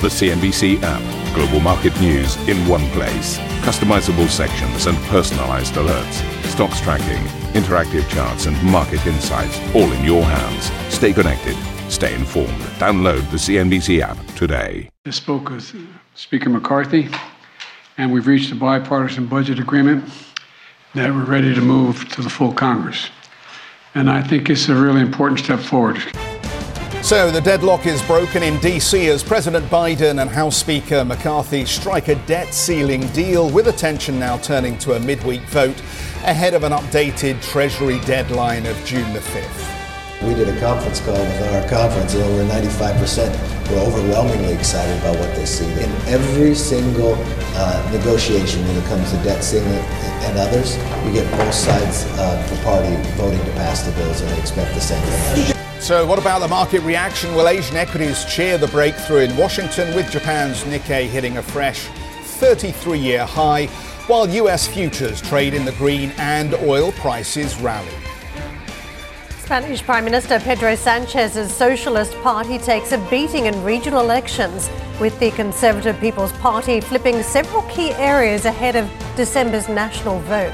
The CNBC app. Global market news in one place. Customizable sections and personalized alerts. Stocks tracking, interactive charts, and market insights all in your hands. Stay connected. Stay informed. Download the CNBC app today. I spoke with uh, Speaker McCarthy, and we've reached a bipartisan budget agreement that we're ready to move to the full Congress. And I think it's a really important step forward. So the deadlock is broken in DC as President Biden and House Speaker McCarthy strike a debt ceiling deal, with attention now turning to a midweek vote ahead of an updated Treasury deadline of June the 5th. We did a conference call with our conference, and over 95% were overwhelmingly excited about what they see. In every single uh, negotiation when it comes to debt ceiling and others, we get both sides of the party voting to pass the bills, and they expect the same thing. So, what about the market reaction? Will Asian equities cheer the breakthrough in Washington with Japan's Nikkei hitting a fresh 33 year high, while US futures trade in the green and oil prices rally? Spanish Prime Minister Pedro Sanchez's Socialist Party takes a beating in regional elections, with the Conservative People's Party flipping several key areas ahead of December's national vote.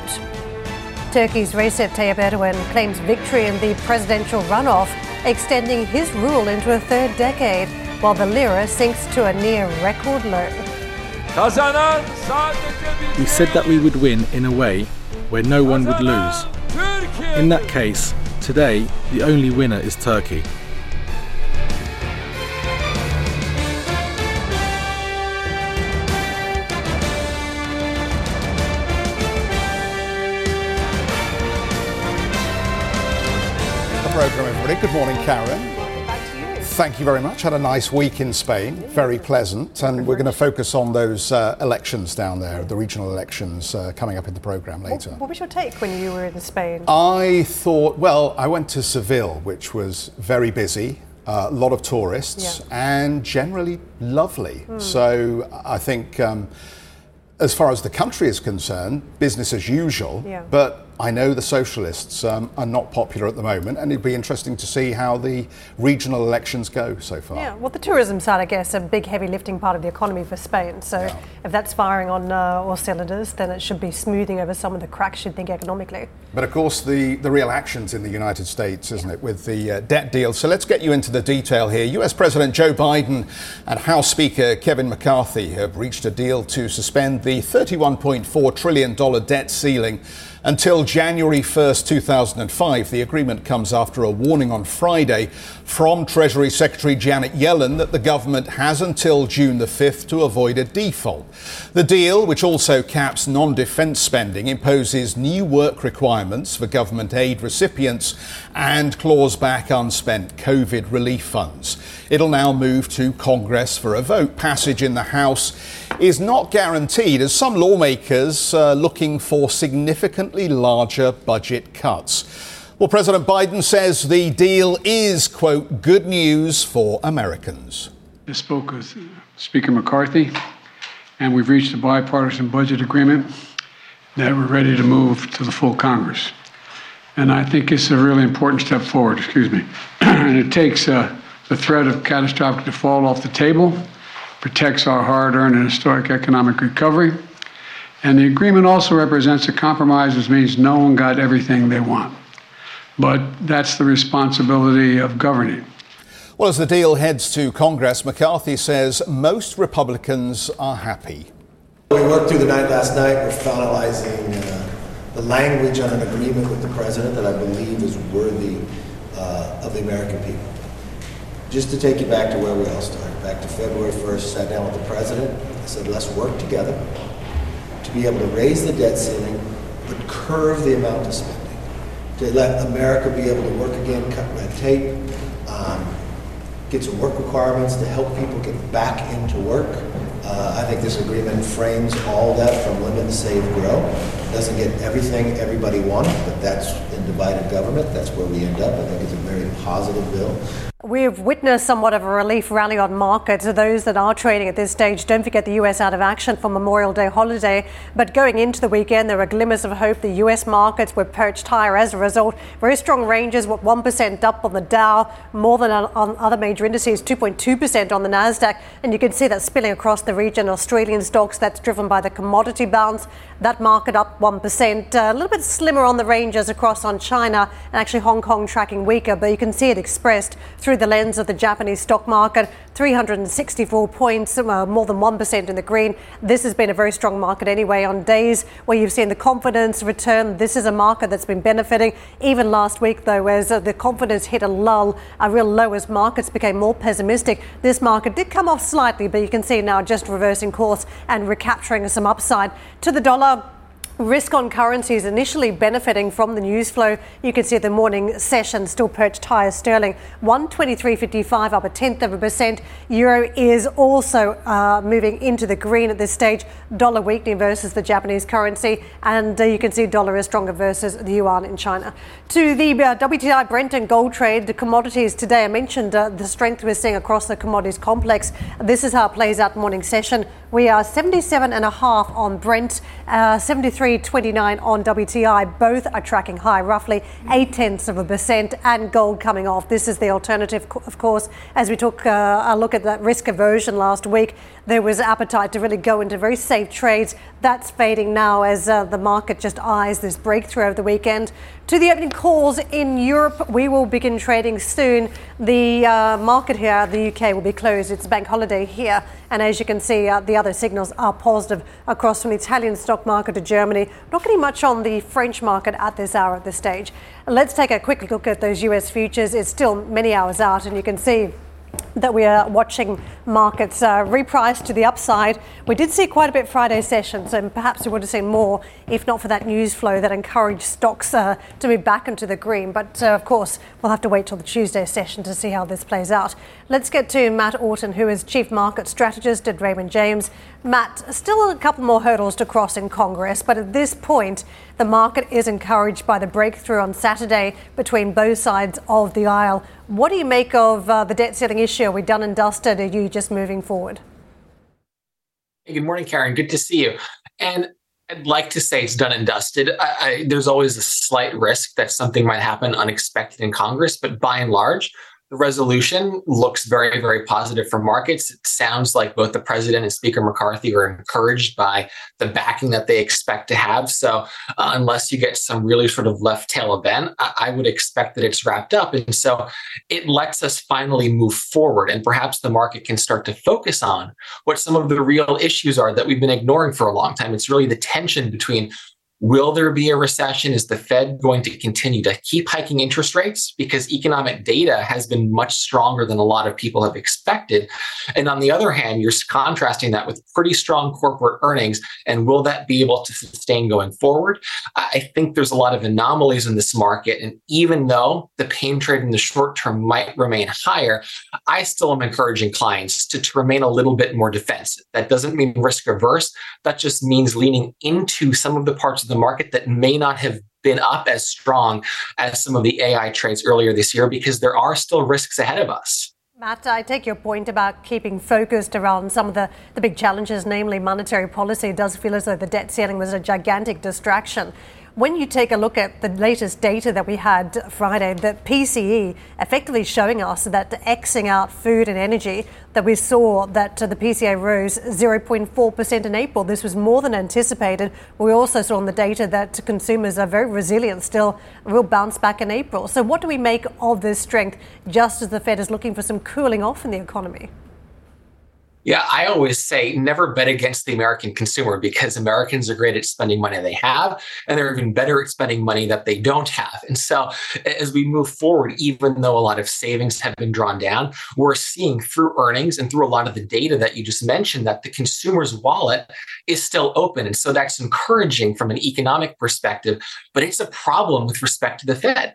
Turkey's Recep Tayyip Erdogan claims victory in the presidential runoff extending his rule into a third decade, while the lira sinks to a near record low. We said that we would win in a way where no one would lose. In that case, today the only winner is Turkey. Good morning, Karen. Thank you very much. Had a nice week in Spain, very pleasant, and we're going to focus on those uh, elections down there, the regional elections uh, coming up in the program later. What, what, was your take when you were in Spain? I thought, well, I went to Seville, which was very busy, uh, a lot of tourists, yeah. and generally lovely. Mm. So I think. Um, as far as the country is concerned, business as usual. Yeah. But I know the socialists um, are not popular at the moment, and it'd be interesting to see how the regional elections go so far. Yeah, well, the tourism side, I guess, a big heavy lifting part of the economy for Spain. So yeah. if that's firing on uh, all cylinders, then it should be smoothing over some of the cracks you'd think economically. But of course, the, the real action's in the United States, isn't yeah. it, with the uh, debt deal. So let's get you into the detail here. US President Joe Biden and House Speaker Kevin McCarthy have reached a deal to suspend the $31.4 trillion debt ceiling until January 1st, 2005. The agreement comes after a warning on Friday from Treasury Secretary Janet Yellen that the government has until June the 5th to avoid a default. The deal, which also caps non defense spending, imposes new work requirements for government aid recipients and claws back unspent COVID relief funds. It'll now move to Congress for a vote. Passage in the House is not guaranteed, as some lawmakers are looking for significantly larger budget cuts. Well, President Biden says the deal is, quote, good news for Americans. I spoke with Speaker McCarthy, and we've reached a bipartisan budget agreement that we're ready to move to the full Congress. And I think it's a really important step forward, excuse me. and it takes uh, the threat of catastrophic default off the table, protects our hard earned and historic economic recovery. And the agreement also represents a compromise, which means no one got everything they want. But that's the responsibility of governing. Well, as the deal heads to Congress, McCarthy says most Republicans are happy. We worked through the night last night. We're finalizing uh, the language on an agreement with the president that I believe is worthy uh, of the American people. Just to take you back to where we all started, back to February 1st, sat down with the president. I said, let's work together to be able to raise the debt ceiling, but curve the amount of spending, to let America be able to work again, cut red tape, um, get some work requirements to help people get back into work. Uh, I think this agreement frames all that from limit, save, grow. Doesn't get everything everybody wanted, but that's in divided government. That's where we end up. I think it's a very positive bill. We've witnessed somewhat of a relief rally on markets. Those that are trading at this stage, don't forget the US out of action for Memorial Day holiday. But going into the weekend, there are glimmers of hope. The US markets were perched higher as a result. Very strong ranges, what 1% up on the Dow, more than on other major indices, 2.2% on the Nasdaq. And you can see that spilling across the region. Australian stocks, that's driven by the commodity bounce. That market up 1%. Uh, a little bit slimmer on the ranges across on China and actually Hong Kong tracking weaker, but you can see it expressed through the lens of the Japanese stock market. 364 points, uh, more than 1% in the green. This has been a very strong market anyway. On days where you've seen the confidence return, this is a market that's been benefiting. Even last week, though, as uh, the confidence hit a lull, a real low as markets became more pessimistic, this market did come off slightly, but you can see now just reversing course and recapturing some upside. To the dollar, Risk on currencies initially benefiting from the news flow. You can see the morning session still perched higher. Sterling 123.55 up a tenth of a percent. Euro is also uh, moving into the green at this stage. Dollar weakening versus the Japanese currency, and uh, you can see dollar is stronger versus the yuan in China. To the uh, WTI Brent and gold trade, the commodities today. I mentioned uh, the strength we're seeing across the commodities complex. This is how it plays out morning session. We are 77 and a half on Brent, uh, 73.29 on WTI. Both are tracking high, roughly eight tenths of a percent, and gold coming off. This is the alternative, of course. As we took uh, a look at that risk aversion last week, there was appetite to really go into very safe trades. That's fading now as uh, the market just eyes this breakthrough over the weekend. To the opening calls in Europe, we will begin trading soon. The uh, market here, the UK, will be closed. It's bank holiday here. And as you can see, uh, the other signals are positive across from the Italian stock market to Germany. Not getting much on the French market at this hour at this stage. Let's take a quick look at those US futures. It's still many hours out, and you can see that we are watching markets uh, repriced to the upside. We did see quite a bit Friday sessions, and perhaps we would have seen more if not for that news flow that encouraged stocks uh, to move back into the green. But uh, of course, we'll have to wait till the Tuesday session to see how this plays out. Let's get to Matt Orton, who is Chief Market Strategist at Raymond James. Matt, still a couple more hurdles to cross in Congress, but at this point, the market is encouraged by the breakthrough on Saturday between both sides of the aisle. What do you make of uh, the debt ceiling issue? Are we done and dusted? Are you just moving forward? Hey, good morning, Karen. Good to see you. And I'd like to say it's done and dusted. I, I, there's always a slight risk that something might happen unexpected in Congress, but by and large, resolution looks very, very positive for markets. It sounds like both the president and Speaker McCarthy are encouraged by the backing that they expect to have. So, uh, unless you get some really sort of left tail event, I-, I would expect that it's wrapped up. And so, it lets us finally move forward, and perhaps the market can start to focus on what some of the real issues are that we've been ignoring for a long time. It's really the tension between Will there be a recession? Is the Fed going to continue to keep hiking interest rates? Because economic data has been much stronger than a lot of people have expected. And on the other hand, you're contrasting that with pretty strong corporate earnings. And will that be able to sustain going forward? I think there's a lot of anomalies in this market. And even though the pain trade in the short term might remain higher, I still am encouraging clients to, to remain a little bit more defensive. That doesn't mean risk averse. That just means leaning into some of the parts of the the market that may not have been up as strong as some of the AI trades earlier this year because there are still risks ahead of us. Matt, I take your point about keeping focused around some of the, the big challenges, namely monetary policy. It does feel as though the debt ceiling was a gigantic distraction. When you take a look at the latest data that we had Friday, the PCE effectively showing us that Xing out food and energy, that we saw that uh, the PCE rose 0.4% in April. This was more than anticipated. We also saw in the data that consumers are very resilient still, will bounce back in April. So, what do we make of this strength just as the Fed is looking for some cooling off in the economy? Yeah, I always say never bet against the American consumer because Americans are great at spending money they have, and they're even better at spending money that they don't have. And so, as we move forward, even though a lot of savings have been drawn down, we're seeing through earnings and through a lot of the data that you just mentioned that the consumer's wallet is still open. And so, that's encouraging from an economic perspective, but it's a problem with respect to the Fed.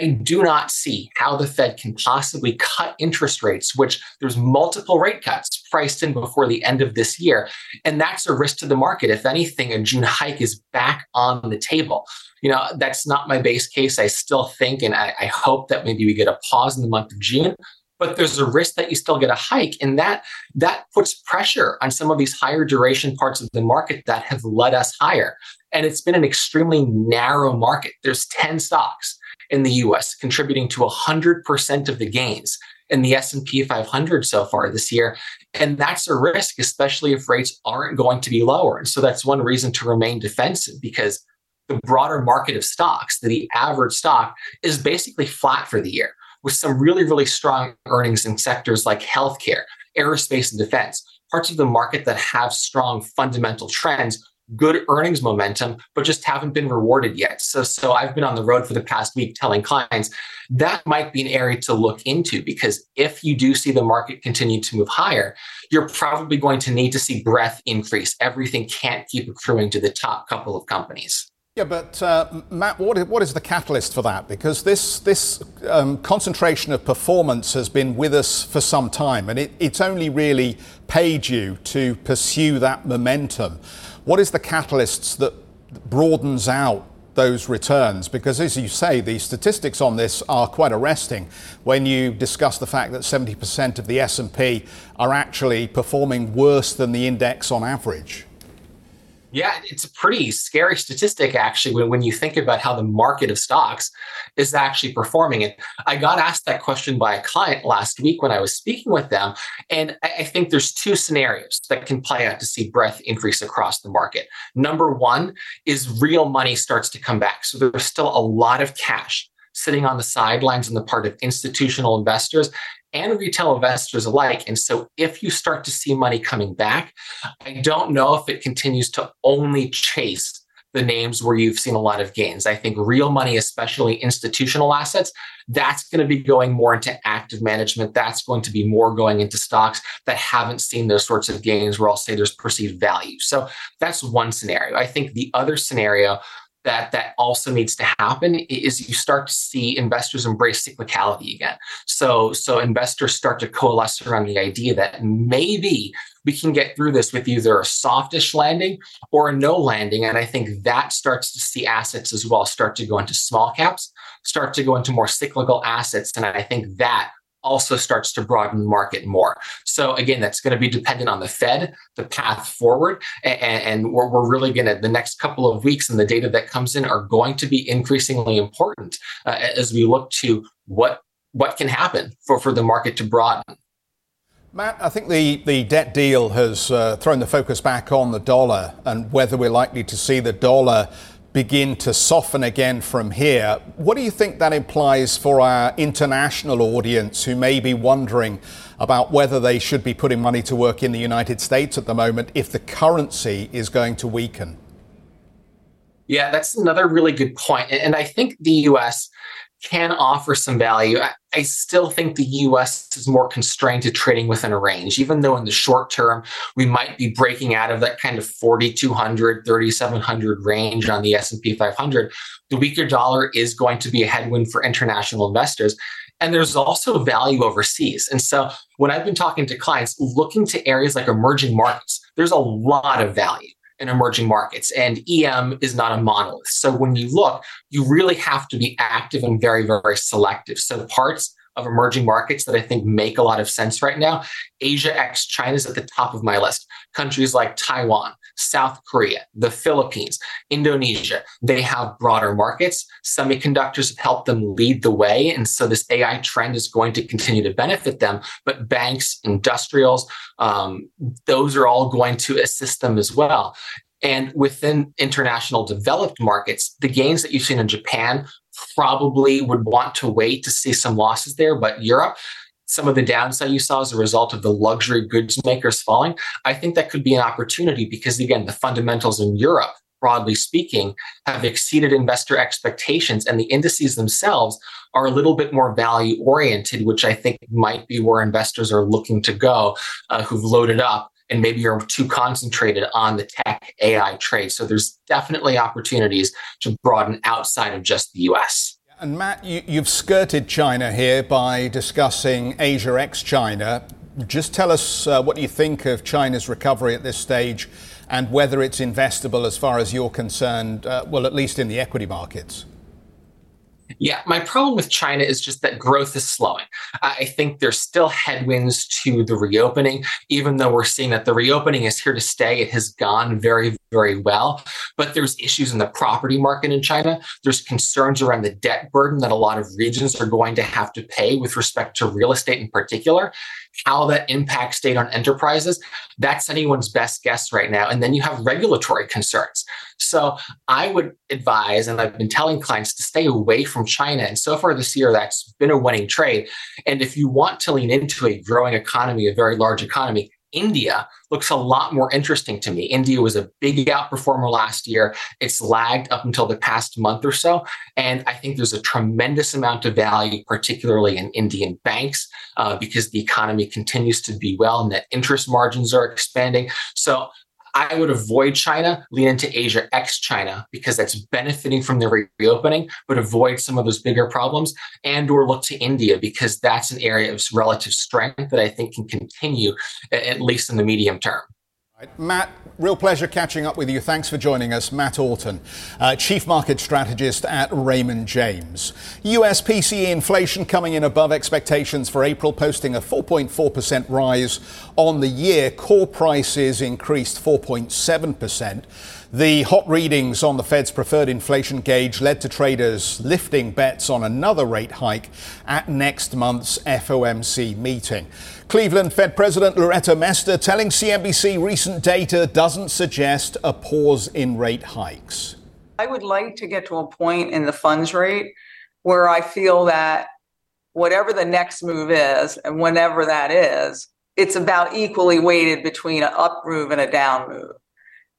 I do not see how the Fed can possibly cut interest rates, which there's multiple rate cuts priced in before the end of this year. And that's a risk to the market. If anything, a June hike is back on the table. You know, that's not my base case. I still think and I, I hope that maybe we get a pause in the month of June. but there's a risk that you still get a hike. And that that puts pressure on some of these higher duration parts of the market that have led us higher. And it's been an extremely narrow market. There's 10 stocks in the US contributing to 100% of the gains in the S&P 500 so far this year. And that's a risk, especially if rates aren't going to be lower. And so that's one reason to remain defensive because the broader market of stocks, the average stock is basically flat for the year with some really, really strong earnings in sectors like healthcare, aerospace and defense, parts of the market that have strong fundamental trends, good earnings momentum, but just haven't been rewarded yet. So, so I've been on the road for the past week telling clients that might be an area to look into because if you do see the market continue to move higher, you're probably going to need to see breadth increase. Everything can't keep accruing to the top couple of companies. Yeah, but uh, Matt, what is, what is the catalyst for that? Because this this um, concentration of performance has been with us for some time, and it, it's only really paid you to pursue that momentum. What is the catalyst that broadens out those returns? Because, as you say, the statistics on this are quite arresting. When you discuss the fact that 70% of the S&P are actually performing worse than the index on average. Yeah, it's a pretty scary statistic actually when, when you think about how the market of stocks is actually performing. And I got asked that question by a client last week when I was speaking with them. And I, I think there's two scenarios that can play out to see breadth increase across the market. Number one is real money starts to come back. So there's still a lot of cash sitting on the sidelines on the part of institutional investors and retail investors alike. And so, if you start to see money coming back, I don't know if it continues to only chase the names where you've seen a lot of gains. I think real money, especially institutional assets, that's going to be going more into active management. That's going to be more going into stocks that haven't seen those sorts of gains where I'll say there's perceived value. So that's one scenario. I think the other scenario that that also needs to happen is you start to see investors embrace cyclicality again. So so investors start to coalesce around the idea that maybe we can get through this with either a softish landing or a no landing. And I think that starts to see assets as well start to go into small caps, start to go into more cyclical assets. And I think that also starts to broaden the market more. So again, that's going to be dependent on the Fed, the path forward, and, and we're, we're, really going to the next couple of weeks and the data that comes in are going to be increasingly important uh, as we look to what what can happen for for the market to broaden. Matt, I think the, the debt deal has uh, thrown the focus back on the dollar and whether we're likely to see the dollar begin to soften again from here. What do you think that implies for our international audience who may be wondering about whether they should be putting money to work in the United States at the moment if the currency is going to weaken? Yeah, that's another really good point. And I think the US can offer some value. I, still think the US is more constrained to trading within a range, even though in the short term, we might be breaking out of that kind of 4,200, 3,700 range on the S&P 500. The weaker dollar is going to be a headwind for international investors. And there's also value overseas. And so when I've been talking to clients looking to areas like emerging markets, there's a lot of value in emerging markets. And EM is not a monolith. So when you look, you really have to be active and very, very selective. So parts of emerging markets that I think make a lot of sense right now, Asia ex China is at the top of my list. Countries like Taiwan, South Korea, the Philippines, Indonesia, they have broader markets. Semiconductors have helped them lead the way. And so this AI trend is going to continue to benefit them. But banks, industrials, um, those are all going to assist them as well. And within international developed markets, the gains that you've seen in Japan probably would want to wait to see some losses there. But Europe, some of the downside you saw as a result of the luxury goods makers falling, I think that could be an opportunity because, again, the fundamentals in Europe, broadly speaking, have exceeded investor expectations, and the indices themselves are a little bit more value oriented, which I think might be where investors are looking to go uh, who've loaded up and maybe are too concentrated on the tech AI trade. So there's definitely opportunities to broaden outside of just the US. And Matt, you, have skirted China here by discussing Asia ex China. Just tell us uh, what you think of China's recovery at this stage and whether it's investable as far as you're concerned, uh, well, at least in the equity markets. Yeah, my problem with China is just that growth is slowing. I think there's still headwinds to the reopening, even though we're seeing that the reopening is here to stay. It has gone very, very well. But there's issues in the property market in China. There's concerns around the debt burden that a lot of regions are going to have to pay with respect to real estate in particular. How that impacts state owned enterprises, that's anyone's best guess right now. And then you have regulatory concerns. So I would advise, and I've been telling clients to stay away from China. And so far this year, that's been a winning trade. And if you want to lean into a growing economy, a very large economy, India looks a lot more interesting to me. India was a big outperformer last year. It's lagged up until the past month or so. And I think there's a tremendous amount of value, particularly in Indian banks, uh, because the economy continues to be well and that interest margins are expanding. So I would avoid China, lean into Asia ex China because that's benefiting from the re- reopening, but avoid some of those bigger problems and or look to India because that's an area of relative strength that I think can continue at least in the medium term. Matt, real pleasure catching up with you. Thanks for joining us. Matt Orton, uh, Chief Market Strategist at Raymond James. US PCE inflation coming in above expectations for April, posting a 4.4% rise on the year. Core prices increased 4.7%. The hot readings on the Fed's preferred inflation gauge led to traders lifting bets on another rate hike at next month's FOMC meeting. Cleveland Fed President Loretta Mester telling CNBC recent data doesn't suggest a pause in rate hikes. I would like to get to a point in the funds rate where I feel that whatever the next move is, and whenever that is, it's about equally weighted between an up move and a down move.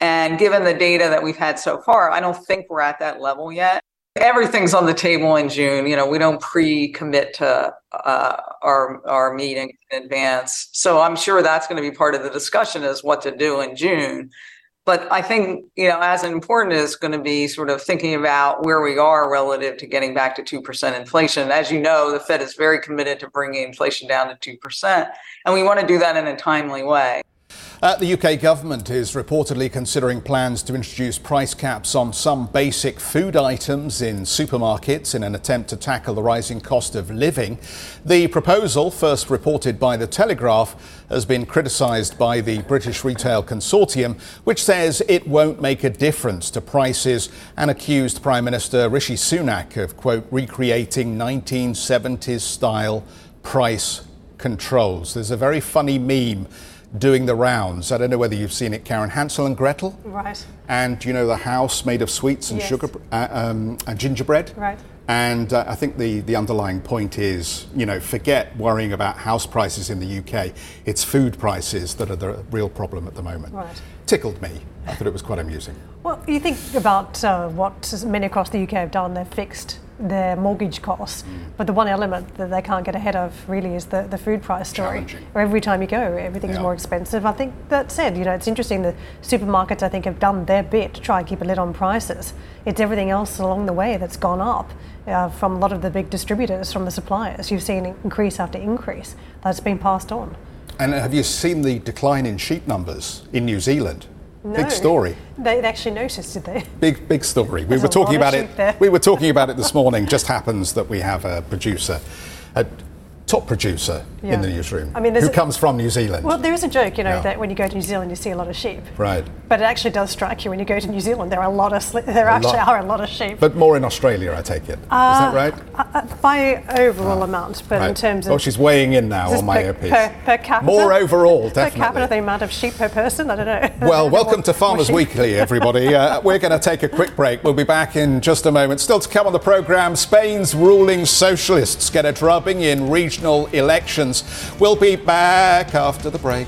And given the data that we've had so far, I don't think we're at that level yet. Everything's on the table in June. You know, we don't pre-commit to uh, our our meeting in advance, so I'm sure that's going to be part of the discussion is what to do in June. But I think you know, as important is going to be sort of thinking about where we are relative to getting back to two percent inflation. As you know, the Fed is very committed to bringing inflation down to two percent, and we want to do that in a timely way. Uh, the UK government is reportedly considering plans to introduce price caps on some basic food items in supermarkets in an attempt to tackle the rising cost of living. The proposal, first reported by The Telegraph, has been criticised by the British Retail Consortium, which says it won't make a difference to prices and accused Prime Minister Rishi Sunak of, quote, recreating 1970s style price controls. There's a very funny meme doing the rounds. I don't know whether you've seen it, Karen. Hansel and Gretel. Right. And you know the house made of sweets and Yes. sugar uh, um, and gingerbread. Right. And uh, I think the, the underlying point is, you know, forget worrying about house prices in the UK. It's food prices that are the real problem at the moment. Right. Tickled me. I thought it was quite amusing. Well, you think about uh, what many across the UK have done, they've fixed their mortgage costs. But the one element that they can't get ahead of really is the, the food price story. Where every time you go, everything's Yeah. more expensive. I think that said, you know, it's interesting the supermarkets I think have done their bit to try and keep a lid on prices. It's everything else along the way that's gone up. Uh, from a lot of the big distributors, from the suppliers, you've seen increase after increase that's been passed on. And have you seen the decline in sheep numbers in New Zealand? No. Big story. They, actually noticed, did they? Big, big story. We were talking about it. there. We were talking about it this morning. Just happens that we have a producer, top producer Yeah. in the newsroom, I mean, who a- comes from New Zealand. Well, there is a joke, you know, Yeah. that when you go to New Zealand, you see a lot of sheep. right. But it actually does strike you when you go to New Zealand. There are a lot of sli- there actually lot. are a lot of sheep. But more in Australia, I take it. Is that right? Uh, by overall amount, but in terms of Oh, she's weighing in now on my per, earpiece. per, per capita, More overall, definitely. per capita, the amount of sheep per person. I don't know. Well, More- welcome to Farmers. Weekly, everybody. Uh, we're going to take a quick break. We'll be back in just a moment. Still to come on the programme, Spain's ruling socialists get a drubbing in regional elections. We'll be back after the break.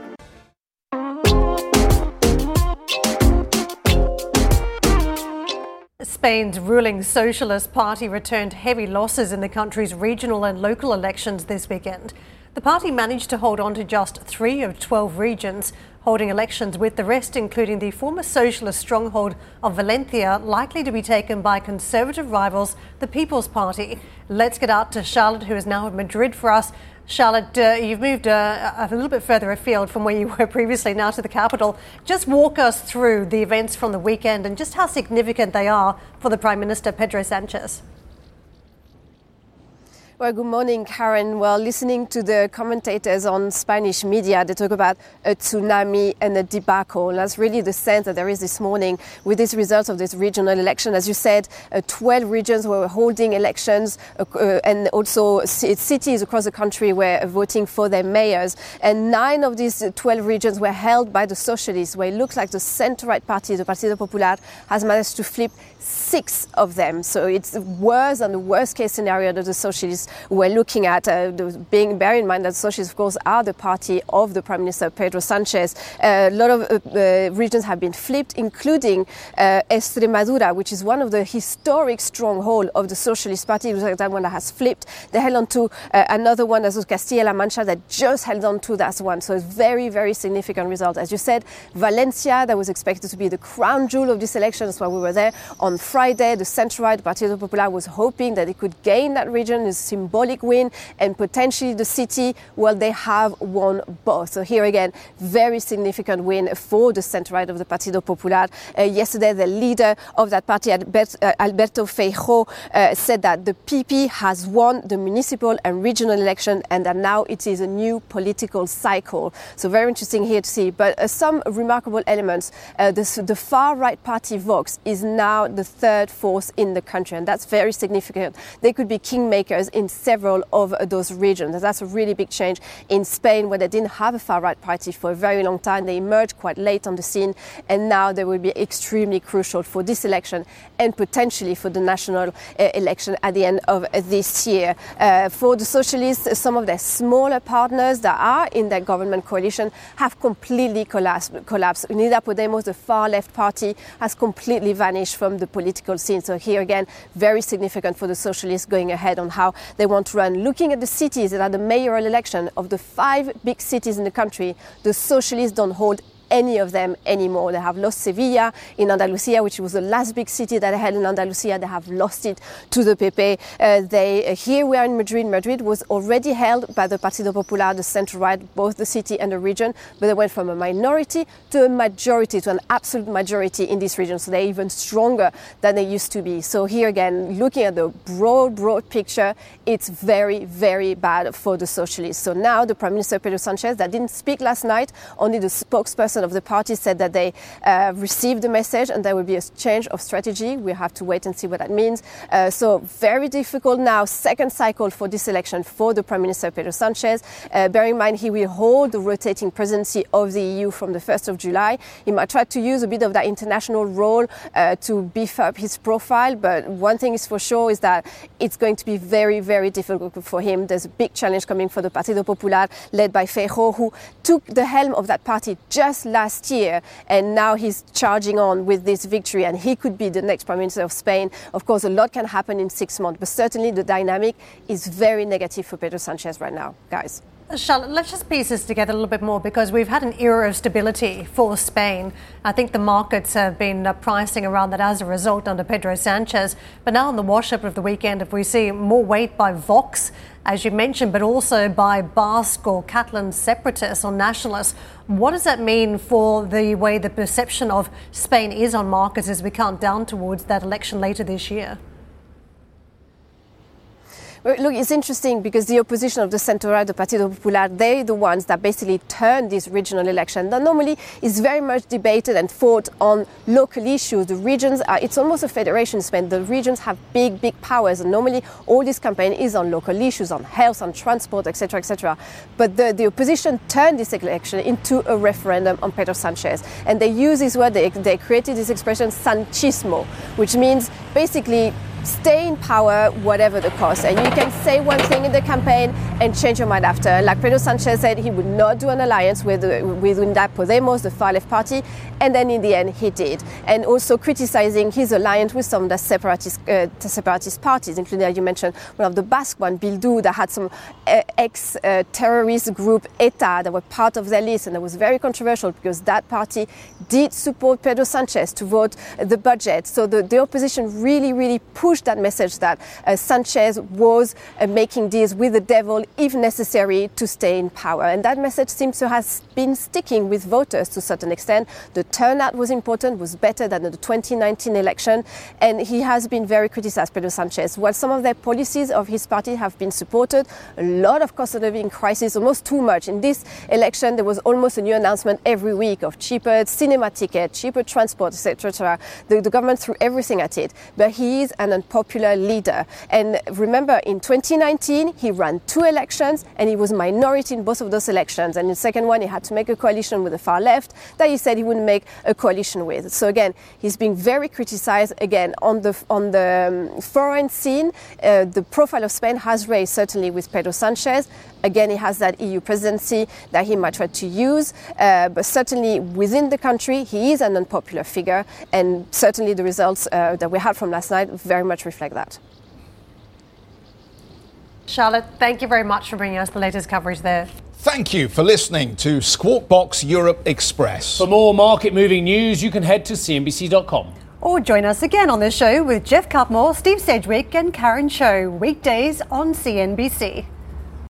Spain's ruling Socialist Party returned heavy losses in the country's regional and local elections this weekend. The party managed to hold on to just three of 12 regions, holding elections with the rest, including the former socialist stronghold of Valencia, likely to be taken by conservative rivals, the People's Party. Let's get out to Charlotte, who is now in Madrid for us. Charlotte, uh, you've moved uh, a little bit further afield from where you were previously, now to the capital. Just walk us through the events from the weekend and just how significant they are for the Prime Minister, Pedro Sanchez. Well, good morning, Karen. Well, listening to the commentators on Spanish media, they talk about a tsunami and a debacle. And that's really the sense that there is this morning with these results of this regional election. As you said, uh, 12 regions were holding elections uh, uh, and also cities across the country were voting for their mayors. And nine of these 12 regions were held by the socialists, where it looks like the center-right party, the Partido Popular, has managed to flip six of them. So it's worse than the worst case scenario that the socialists were looking at. Uh, being bear in mind that socialists, of course, are the party of the Prime Minister Pedro Sanchez. A lot of uh, uh regions have been flipped, including uh, Extremadura, which is one of the historic stronghold of the Socialist Party. That one that has flipped. They held on to another one, as Castilla-La Mancha, that just held on to that one. So it's very, very significant result. As you said, Valencia, that was expected to be the crown jewel of this election. That's why we were there on Friday, the centre-right Partido Popular was hoping that it could gain that region, a symbolic win, and potentially the city, well, they have won both. So here again, very significant win for the centre-right of the Partido Popular. Uh, yesterday, the leader of that party, uh, Alberto Feijóo, uh, said that the PP has won the municipal and regional election and that now it is a new political cycle. So very interesting here to see. But uh, some remarkable elements. Uh, this, the far-right party Vox is now the third force in the country, and that's very significant. They could be kingmakers in several of those regions. And that's a really big change in Spain, where they didn't have a far right party for a very long time. They emerged quite late on the scene, and now they will be extremely crucial for this election and potentially for the national uh, election at the end of this year. Uh, for the socialists, some of their smaller partners that are in their government coalition have completely collapsed. collapsed. Unidas Podemos, the far left party, has completely vanished from the political scene. So here again, very significant for the socialists going ahead on how they want to run. Looking at the cities that are the mayoral election of the five big cities in the country, the socialists don't hold any of them anymore. They have lost Sevilla in Andalusia, which was the last big city that they had in Andalusia. They have lost it to the PP. Uh, they, uh, here we are in Madrid. Madrid was already held by the Partido Popular, the centre right, both the city and the region, but they went from a minority to a majority, to an absolute majority in this region. So they're even stronger than they used to be. So here again, looking at the broad, broad picture, it's very, very bad for the socialists. So now the Prime Minister Pedro Sanchez, that didn't speak last night, only the spokesperson of the party said that they uh, received the message and there will be a change of strategy. We have to wait and see what that means. Uh, so very difficult now, second cycle for this election for the Prime Minister Pedro Sanchez. Uh, in mind he will hold the rotating presidency of the EU from the 1st of July. He might try to use a bit of that international role uh, to beef up his profile, but one thing is for sure is that it's going to be very, very difficult for him. There's a big challenge coming for the Partido Popular led by Feijóo, who took the helm of that party just last year, and now he's charging on with this victory, and he could be the next Prime Minister of Spain. Of course, a lot can happen in six months, but certainly the dynamic is very negative for Pedro Sanchez right now, guys. Charlotte, let's just piece this together a little bit more because we've had an era of stability for Spain. I think the markets have been uh, pricing around that as a result under Pedro Sanchez. But now on the wash up of the weekend, if we see more weight by Vox, as you mentioned, but also by Basque or Catalan separatists or nationalists, what does that mean for the way the perception of Spain is on markets as we count down towards that election later this year? Look, it's interesting because the opposition of the Centro the Partido Popular, they're the ones that basically turned this regional election that normally is very much debated and fought on local issues. The regions are, it's almost a federation Spain. The regions have big, big powers, and normally all this campaign is on local issues, on health, on transport, etc., etc. But the, the opposition turned this election into a referendum on Pedro Sanchez. And they use this word, they, they created this expression, Sanchismo, which means basically stay in power whatever the cost. And you can say one thing in the campaign and change your mind after. Like Pedro Sanchez said, he would not do an alliance with, with Unidas Podemos, the far left party, and then in the end he did. And also criticizing his alliance with some of the separatist, uh, separatist parties, including, as you mentioned, one of the Basque one, Bildu, that had some uh, ex-terrorist uh, group ETA that were part of their list, and that was very controversial because that party did support Pedro Sanchez to vote the budget. So the, the opposition really, really pushed that message that uh, Sanchez was uh, making deals with the devil if necessary to stay in power. And that message seems to have been sticking with voters to a certain extent. The turnout was important, was better than the 2019 election, and he has been very criticized, Pedro Sanchez. While some of the policies of his party have been supported, a lot of cost of living crisis, almost too much. In this election, there was almost a new announcement every week of cheaper cinema tickets, cheaper transport, etc. The, the government threw everything at it, but he is an unpopular leader. And remember, in 2019, he ran two elections and he was minority in both of those elections. And in the second one, he had to make a coalition with the far left that he said he wouldn't make a coalition with. So again, he's being very criticized. Again, on the on the um, foreign scene, uh, the profile of Spain has raised certainly with Pedro Sanchez. Again, he has that EU presidency that he might try to use, uh, but certainly within the country, he is an unpopular figure, and certainly the results uh, that we had from last night very much reflect that. Charlotte, thank you very much for bringing us the latest coverage there. Thank you for listening to Squawk Box Europe Express. For more market moving news, you can head to CNBC.com. Or join us again on the show with Geoff Cutmore, Steve Sedgwick, and Karen Tso, weekdays on CNBC.